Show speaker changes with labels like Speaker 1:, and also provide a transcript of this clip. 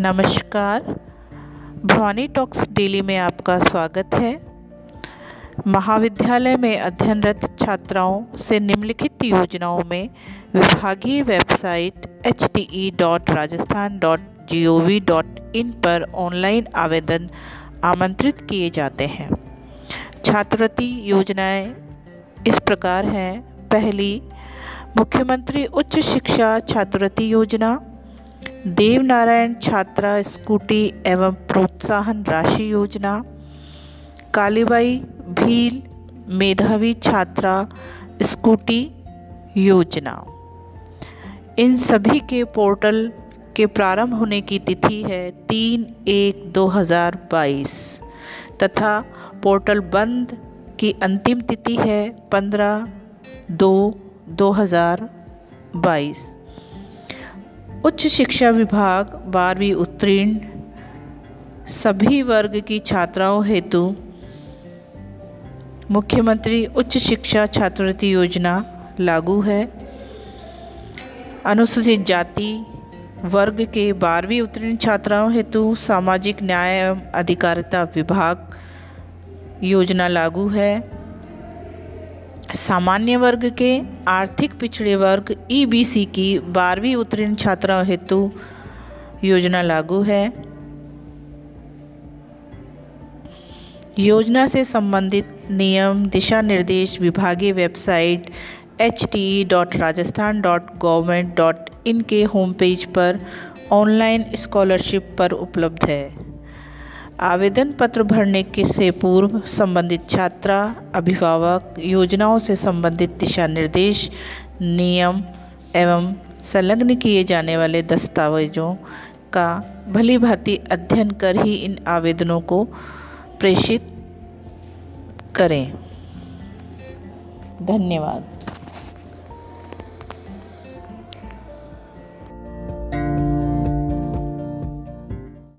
Speaker 1: नमस्कार। Bhavani talks daily में आपका स्वागत है। महाविद्यालय में अध्ययनरत छात्राओं से निम्नलिखित योजनाओं में विभागीय website H T E dot Rajasthan dot G O V dot in पर ऑनलाइन आवेदन आमंत्रित किए जाते हैं। छात्रवृत्ति योजनाएँ इस प्रकार हैं। पहली, मुख्यमंत्री उच्च शिक्षा छात्रवृत्ति योजना। देवनारायण छात्रा स्कूटी एवं प्रोत्साहन राशि योजना, कालीबाई भील मेधावी छात्रा स्कूटी योजना। इन सभी के पोर्टल के प्रारंभ होने की तिथि है तीन एक दो हज़ार बाईस तथा पोर्टल बंद की अंतिम तिथि है पंद्रह दो दो हज़ार बाईस। उच्च शिक्षा विभाग, बारहवीं उत्तीर्ण, सभी वर्ग की छात्राओं हेतु मुख्यमंत्री उच्च शिक्षा छात्रवृत्ति योजना लागू है। अनुसूचित जाति वर्ग के बारहवीं उत्तीर्ण छात्राओं हेतु सामाजिक न्याय एवं अधिकारिता विभाग योजना लागू है। सामान्य वर्ग के आर्थिक पिछड़े वर्ग ईबीसी e की बारहवीं उत्तीर्ण छात्राओं हेतु योजना लागू है। योजना से संबंधित नियम, दिशा निर्देश, विभागीय website H T dot Rajasthan dot government dot in के होम पेज पर ऑनलाइन स्कॉलरशिप पर उपलब्ध है। आवेदन पत्र भरने के से पूर्व संबंधित छात्रा, अभिभावक, योजनाओं से संबंधित दिशा निर्देश, नियम एवं संलग्न किए जाने वाले दस्तावेजों का भली भांति अध्ययन कर ही इन आवेदनों को प्रेषित करें। धन्यवाद।